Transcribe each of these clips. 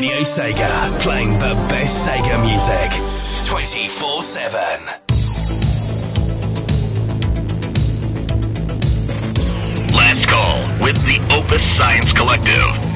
Radio Sega, playing the best Sega music 24 7. Last call with the Opus Science Collective.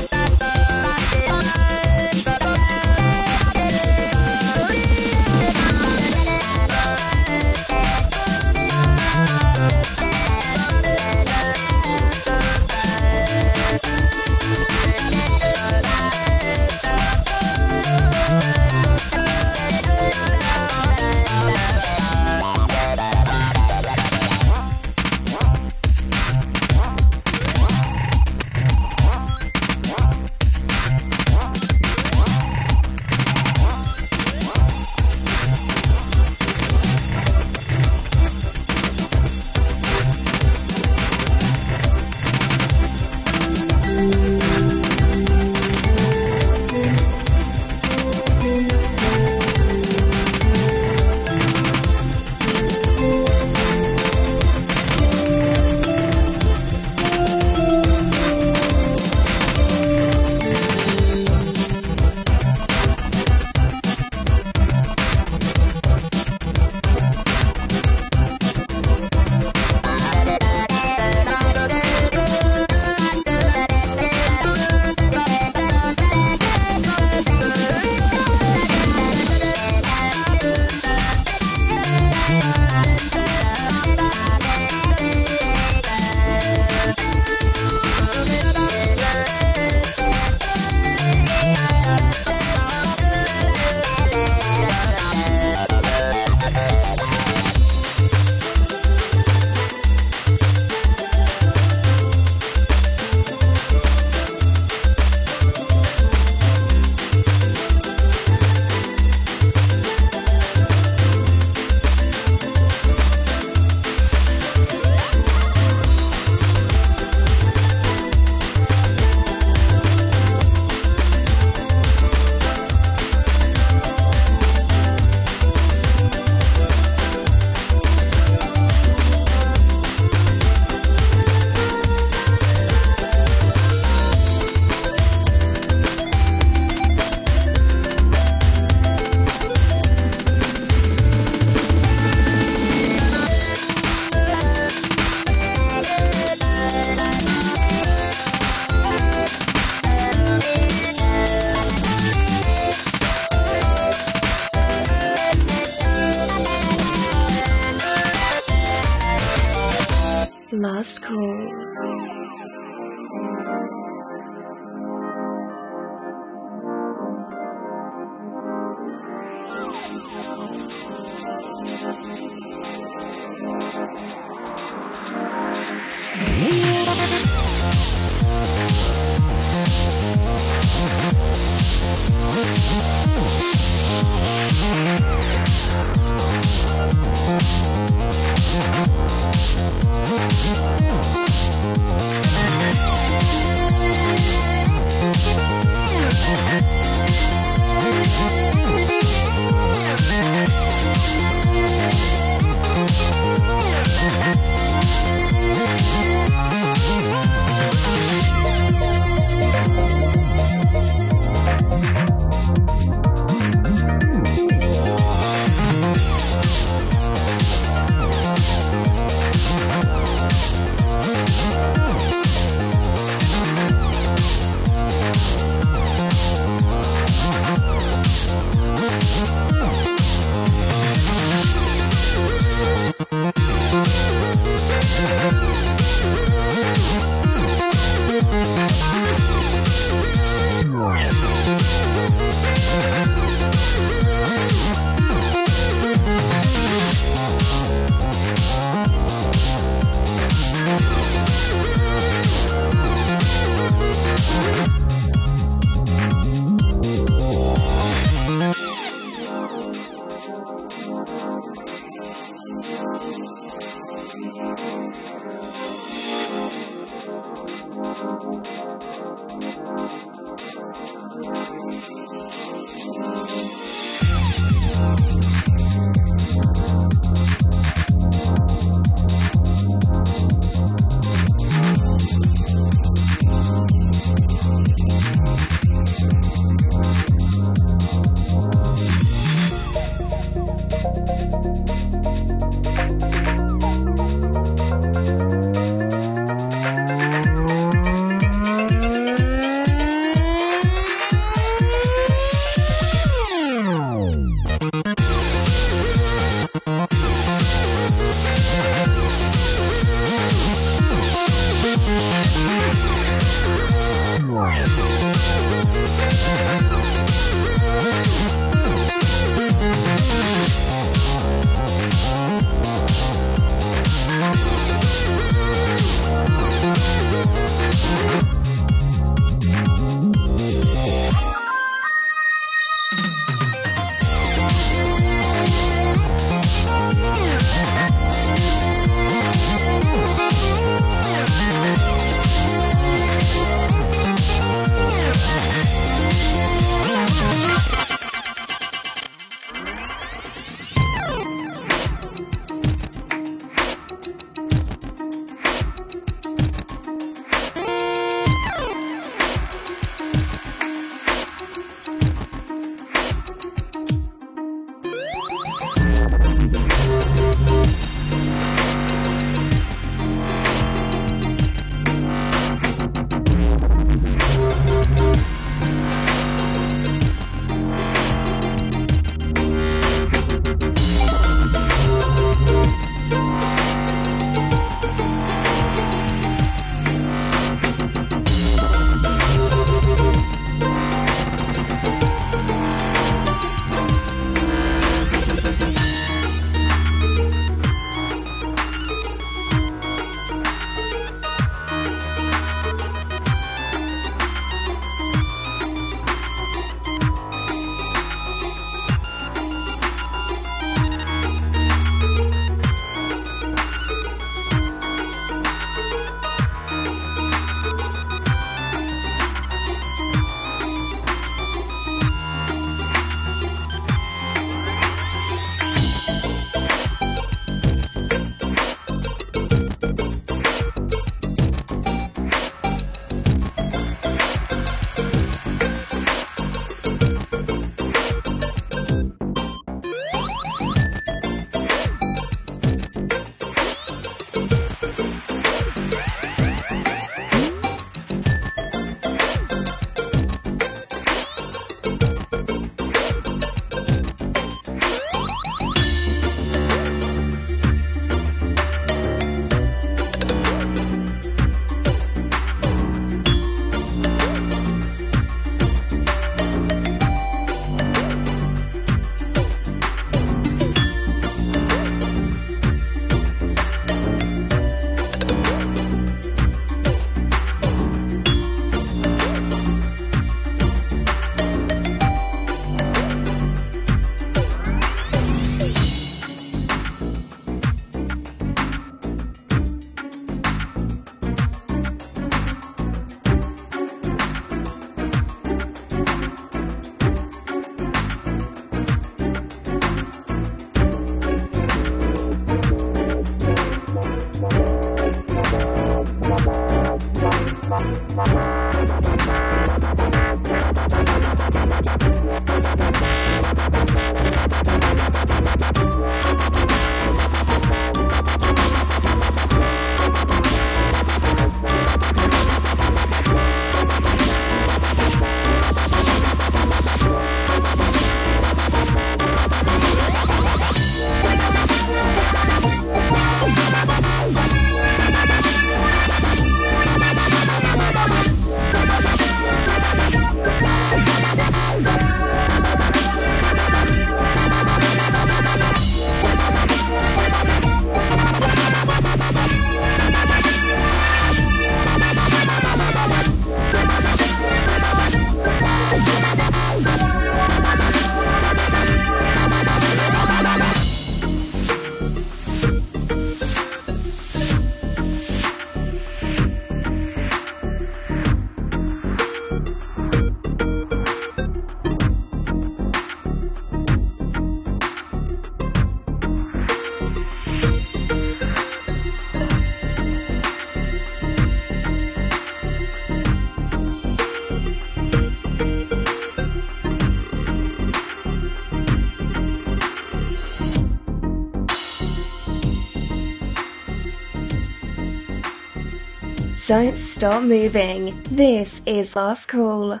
Don't stop moving. This is Last Call on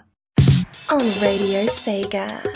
Radio Sega.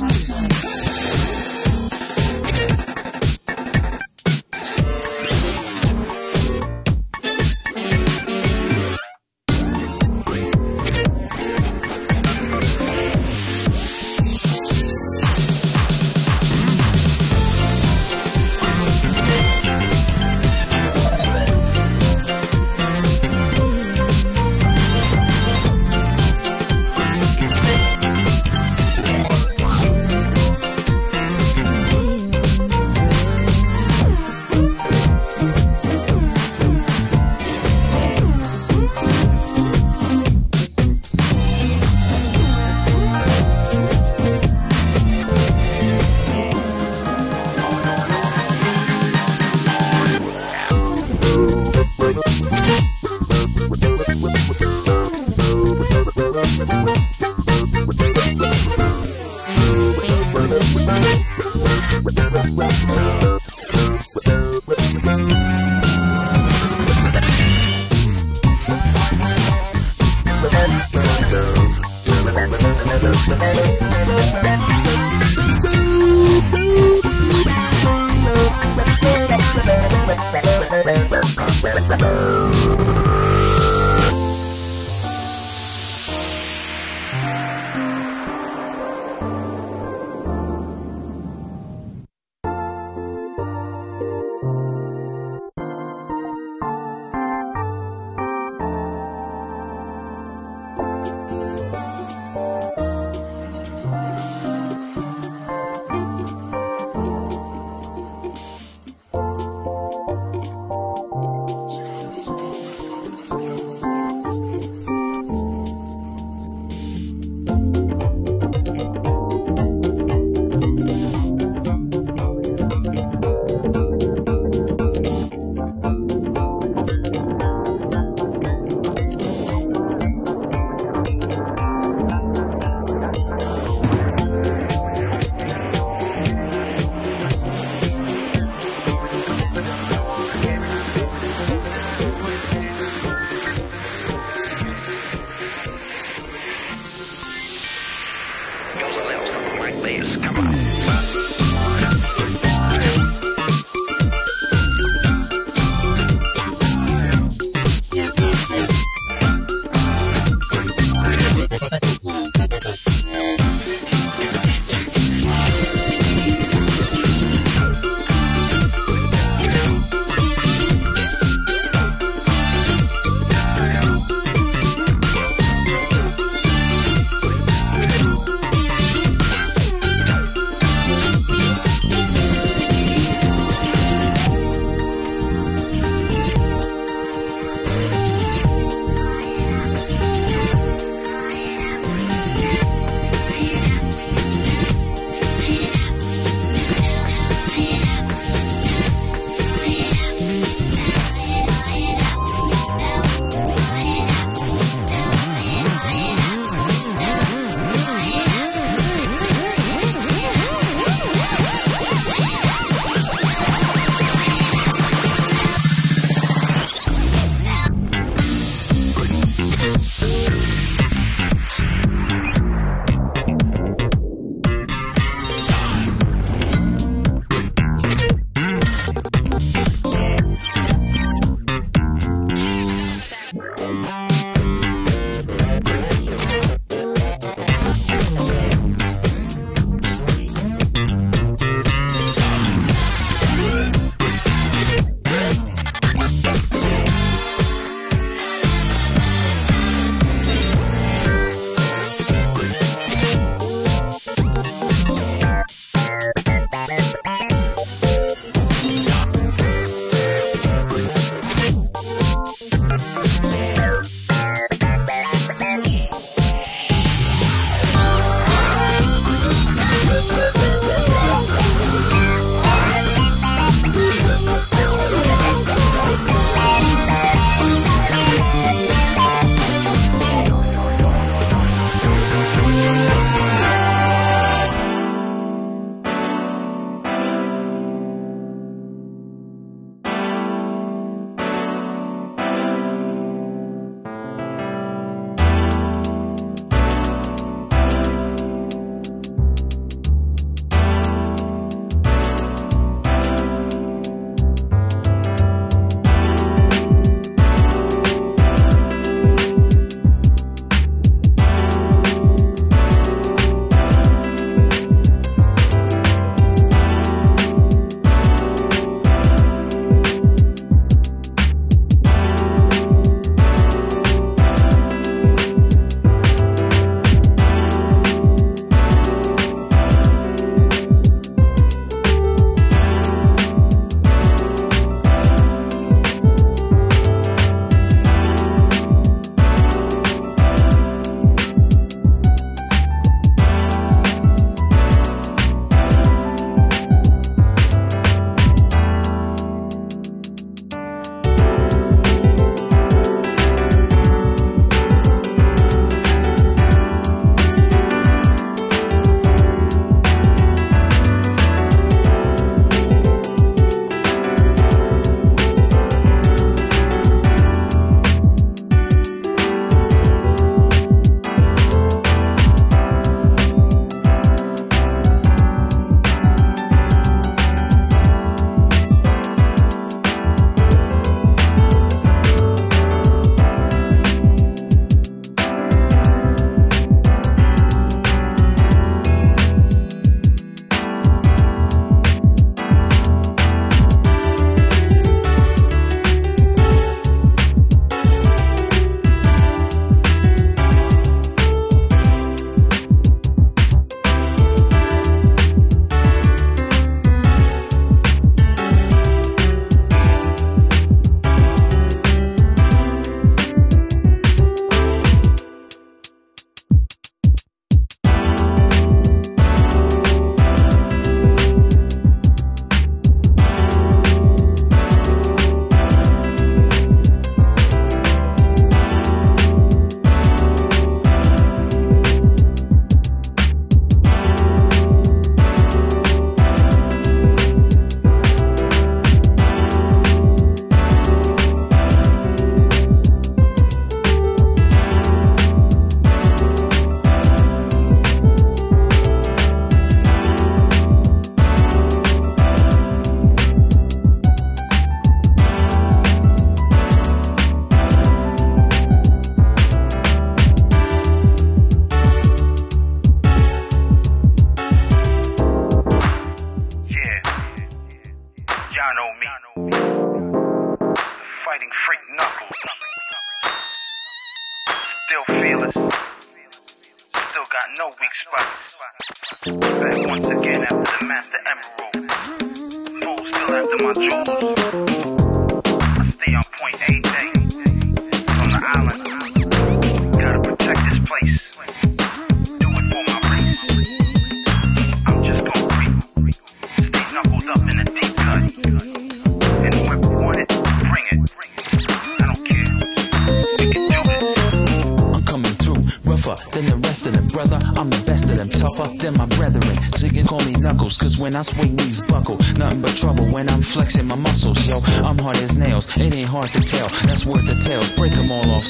watch this.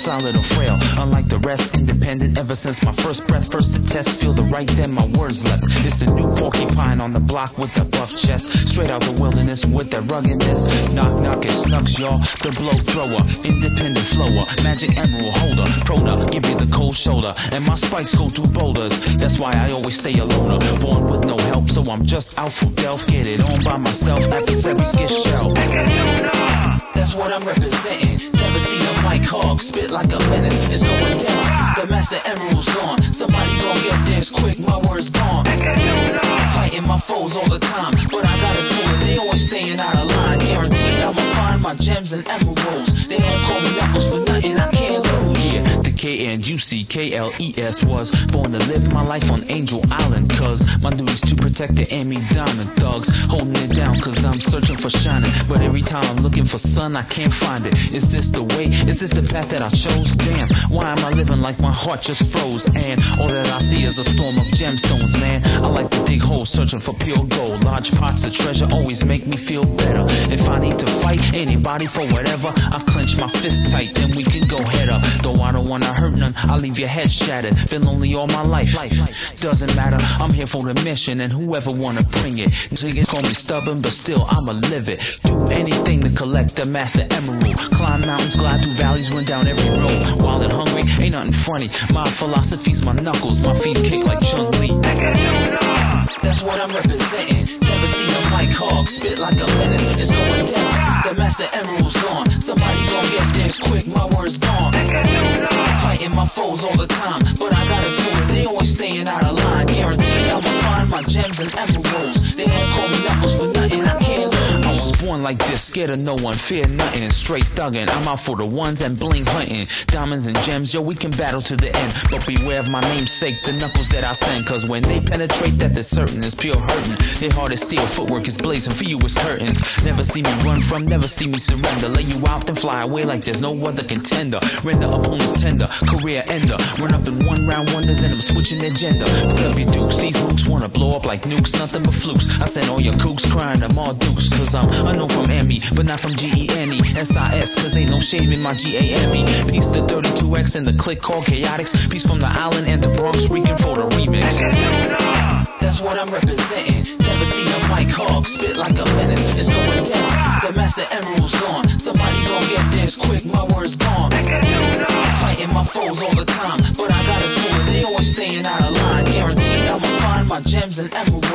Solid or frail. Unlike the rest, independent ever since my first breath. First to test, feel the right, then my words left. It's the new porcupine on the block with the buff chest. Straight out the wilderness with that ruggedness. Knock, knock, it snucks, y'all. The blow thrower, independent flower, magic emerald holder. Proda, give you the cold shoulder. And my spikes go through boulders. That's why I always stay a loner. Born with no help, so I'm just out for delf. Get it on by myself after series get shelled. That's what I'm representing. Seen a mic hog spit like a menace. It's going down. The master emerald's gone. Somebody gon' get theirs quick. My words bomb. Fighting my foes all the time, but I gotta do it. They always staying out of line. Guaranteed I'ma find my gems and emeralds. They don't call me knuckles for nothing. I K N U C K L E S was born to live my life on Angel Island. Cause my duty's to protect the Amy Diamond thugs. Holding it down cause I'm searching for shining. But every time I'm looking for sun, I can't find it. Is this the way? Is this the path that I chose? Damn, why am I living like my heart just froze? And all that I see is a storm of gemstones, man. I like to dig holes searching for pure gold. Large pots of treasure always make me feel better. If I need to fight anybody for whatever, I clench my fist tight, then we can go head up. Though I don't wanna hurt none, I'll leave your head shattered. Been lonely all my life. Doesn't matter, I'm here for the mission, and whoever wanna bring it. Niggas call me stubborn, but still I'ma live it. Do anything to collect the master emerald. Climb mountains, glide through valleys, run down every road. Wild and hungry, ain't nothing funny. My philosophy's my knuckles, my feet kick like Chun Li. That's what I'm representing. A mic spit like a menace. It's going down. The master emerald's gone. Somebody gon' get theirs quick. My words gone. Fighting my foes all the time, but I gotta do it. They always staying out of line. Guaranteed I'ma find my gems and emeralds. They don't call me knuckles for nothing. I born like this, scared of no one, fear nothing. Straight thuggin'. I'm out for the ones and bling hunting. Diamonds and gems, yo, we can battle to the end. But beware of my namesake, the knuckles that I send. Cause when they penetrate, that they're certain is pure hurting. They hard as steel, footwork is blazing. For you, it's curtains. Never see me run from, never see me surrender. Lay you out, then fly away like there's no other contender. Render opponents tender, career ender. Run up in one round wonders and I'm switching their gender. Put up your dukes, these mooks wanna blow up like nukes, nothing but flukes. I send all your kooks crying, I'm all dukes. Cause I'm unknown from Emmy, but not from G-E-N-E. S-I-S, cause ain't no shame in my G-A-M-E. Peace to 32X and the click called Chaotix. Peace from the island and the Bronx, Rican for the remix. That's what I'm representing. Never seen a mic hog spit like a menace. It's going down. The master emerald's gone. Somebody gon' get theirs quick. My words bomb. Fighting my foes all the time, but I gotta do it. They always staying out of line. Guaranteed I'ma find my gems and emeralds.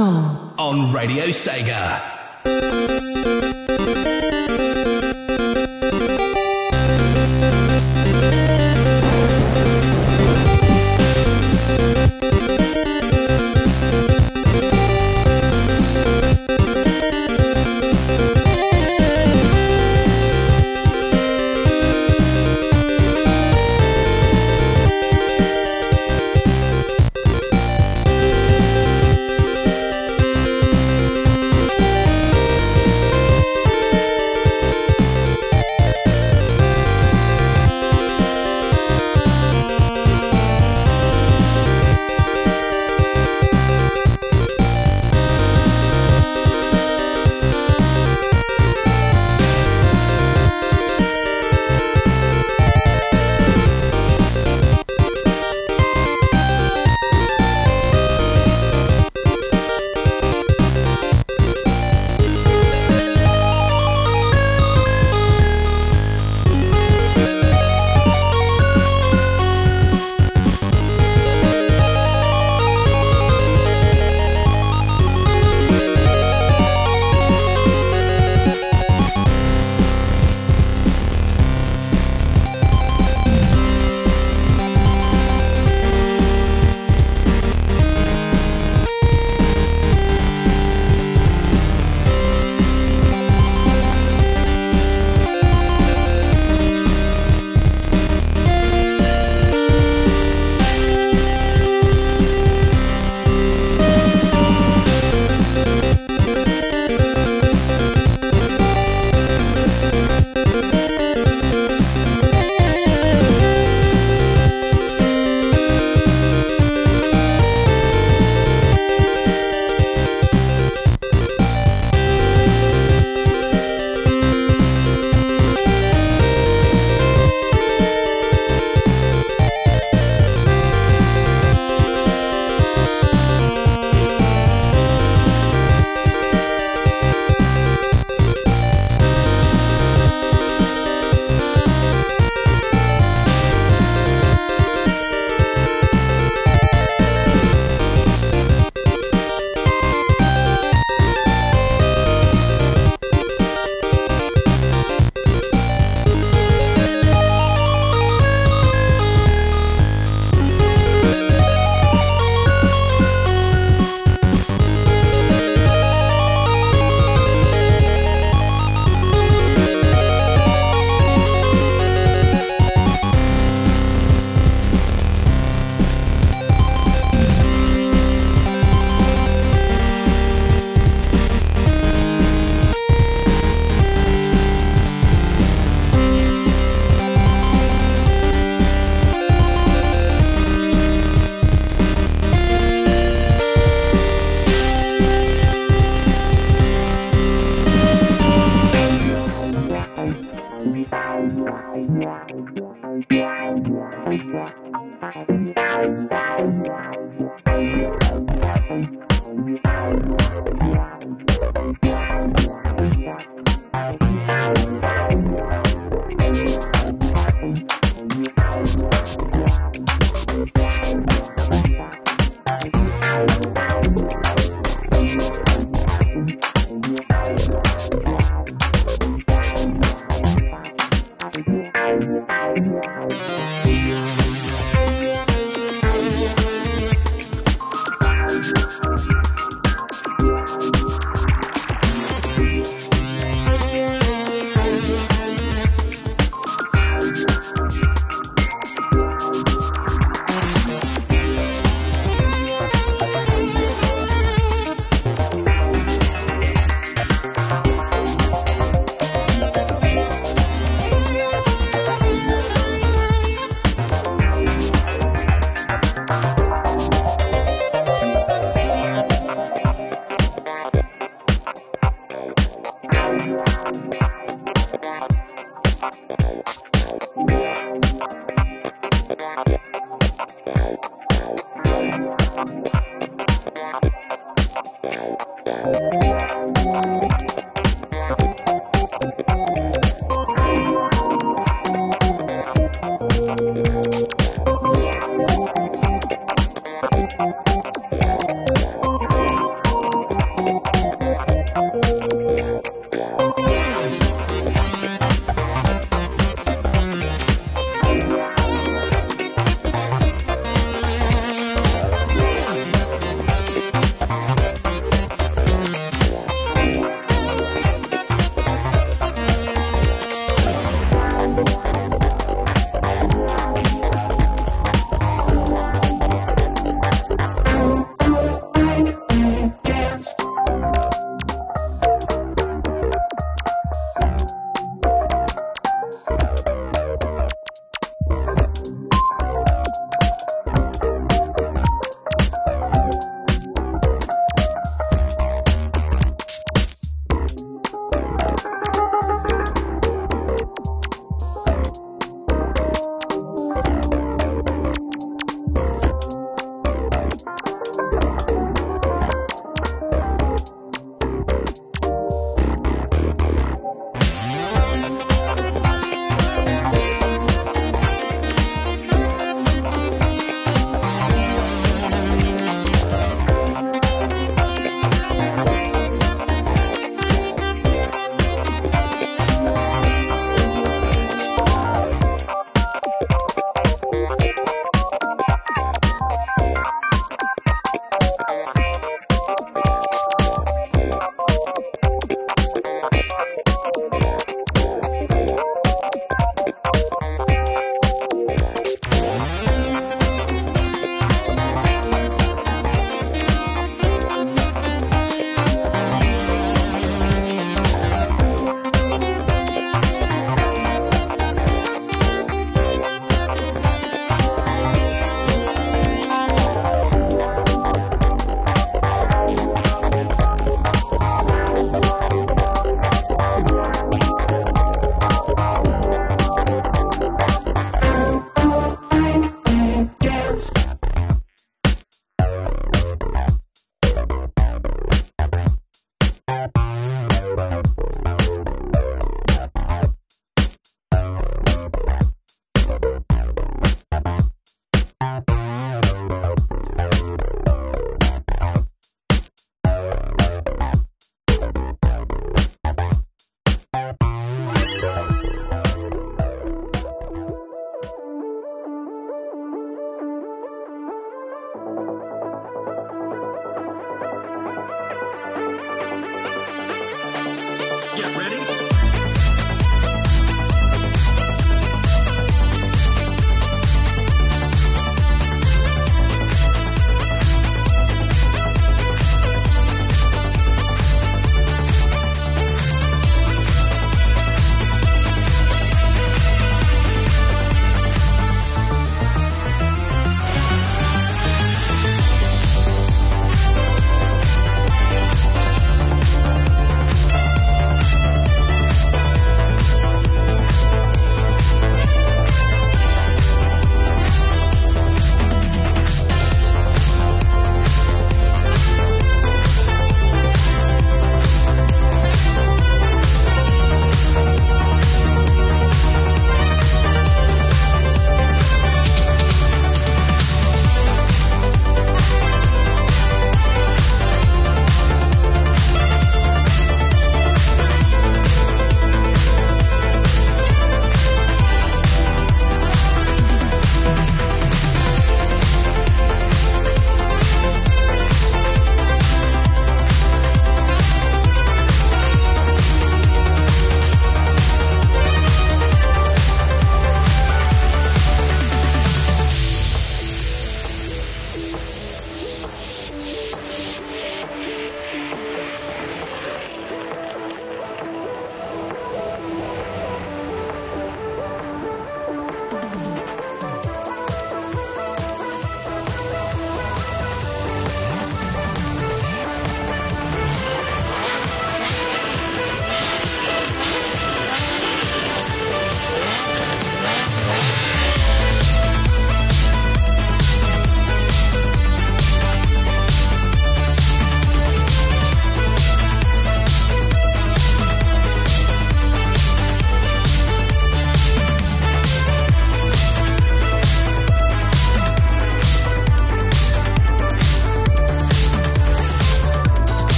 Call. On Radio Sega.